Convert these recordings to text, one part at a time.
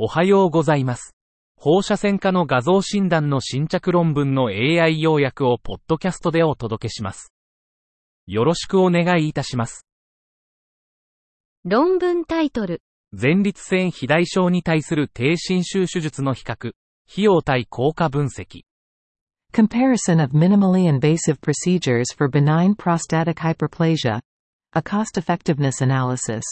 おはようございます。放射線科の画像診断の新着論文の AI 要約をポッドキャストでお届けします。よろしくお願いいたします。論文タイトル、前立腺肥大症に対する低侵襲手術の比較、費用対効果分析。Comparison of minimally invasive procedures for benign prostatic hyperplasia. A cost-effectiveness analysis.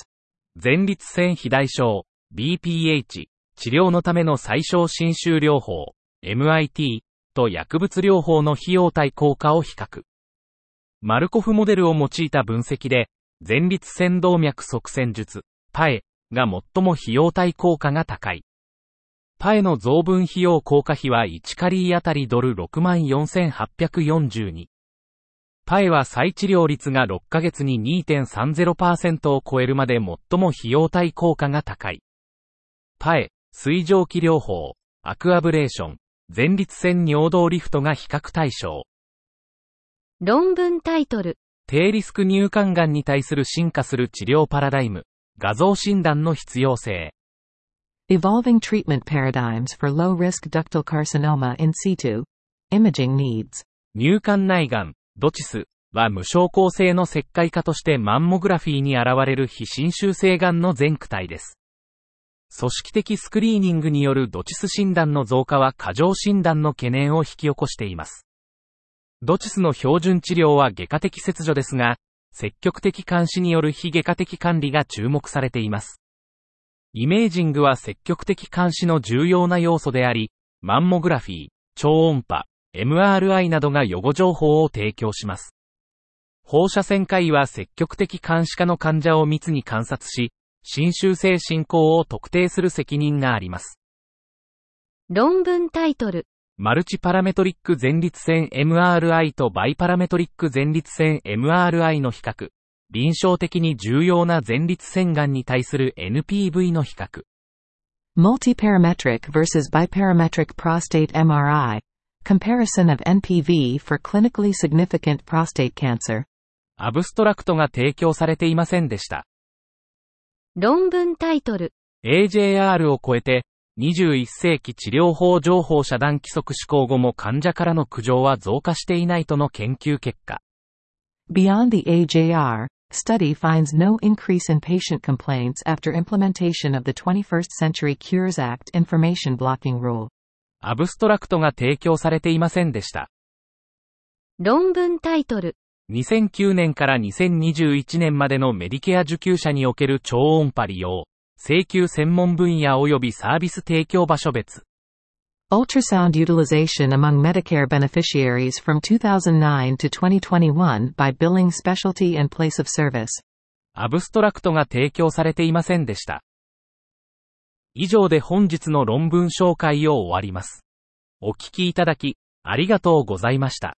前立腺肥大症、BPH、治療のための最小侵襲療法、MIT と薬物療法の費用対効果を比較。マルコフモデルを用いた分析で、前立腺動脈側線術、パエが最も費用対効果が高い。パエの増分費用効果費は1カリーあたりドル64,842。パエは再治療率が6ヶ月に2.30%を超えるまで最も費用対効果が高い。パエ、水蒸気療法、アクアブレーション、前立腺尿道リフトが比較対象。論文タイトル、低リスク乳管癌に対する進化する治療パラダイム、画像診断の必要性。Evolving treatment paradigms for low-risk ductal carcinoma in situ. Imaging needs. 乳管内癌、ドチスは無症候性の石灰化としてマンモグラフィーに現れる非侵襲性癌の全躯体です。組織的スクリーニングによるドチス診断の増加は過剰診断の懸念を引き起こしています。ドチスの標準治療は外科的切除ですが、積極的監視による非外科的管理が注目されています。イメージングは積極的監視の重要な要素であり、マンモグラフィー、超音波、MRI などが予後情報を提供します。放射線科医は積極的監視科の患者を密に観察し、侵襲性進行を特定する責任があります。論文タイトル、マルチパラメトリック前立腺 MRI とバイパラメトリック前立腺 MRI の比較。臨床的に重要な前立腺癌に対する NPV の比較。Multiparametric versus biparametric prostate MRI. Comparison of NPV for clinically significant prostate cancer. アブストラクトが提供されていませんでした。論文タイトル、AJR を超えて、21世紀治療法情報遮断規則施行後も患者からの苦情は増加していないとの研究結果。Beyond the AJR, study finds no increase in patient complaints after implementation of the 21st Century Cures Act information blocking rule. アブストラクトが提供されていませんでした。論文タイトル、2009年から2021年までのメディケア受給者における超音波利用、請求専門分野及びサービス提供場所別。Ultrasound utilization among Medicare beneficiaries from 2009 to 2021 by billing specialty and place of service. アブストラクトが提供されていませんでした。以上で本日の論文紹介を終わります。お聞きいただき、ありがとうございました。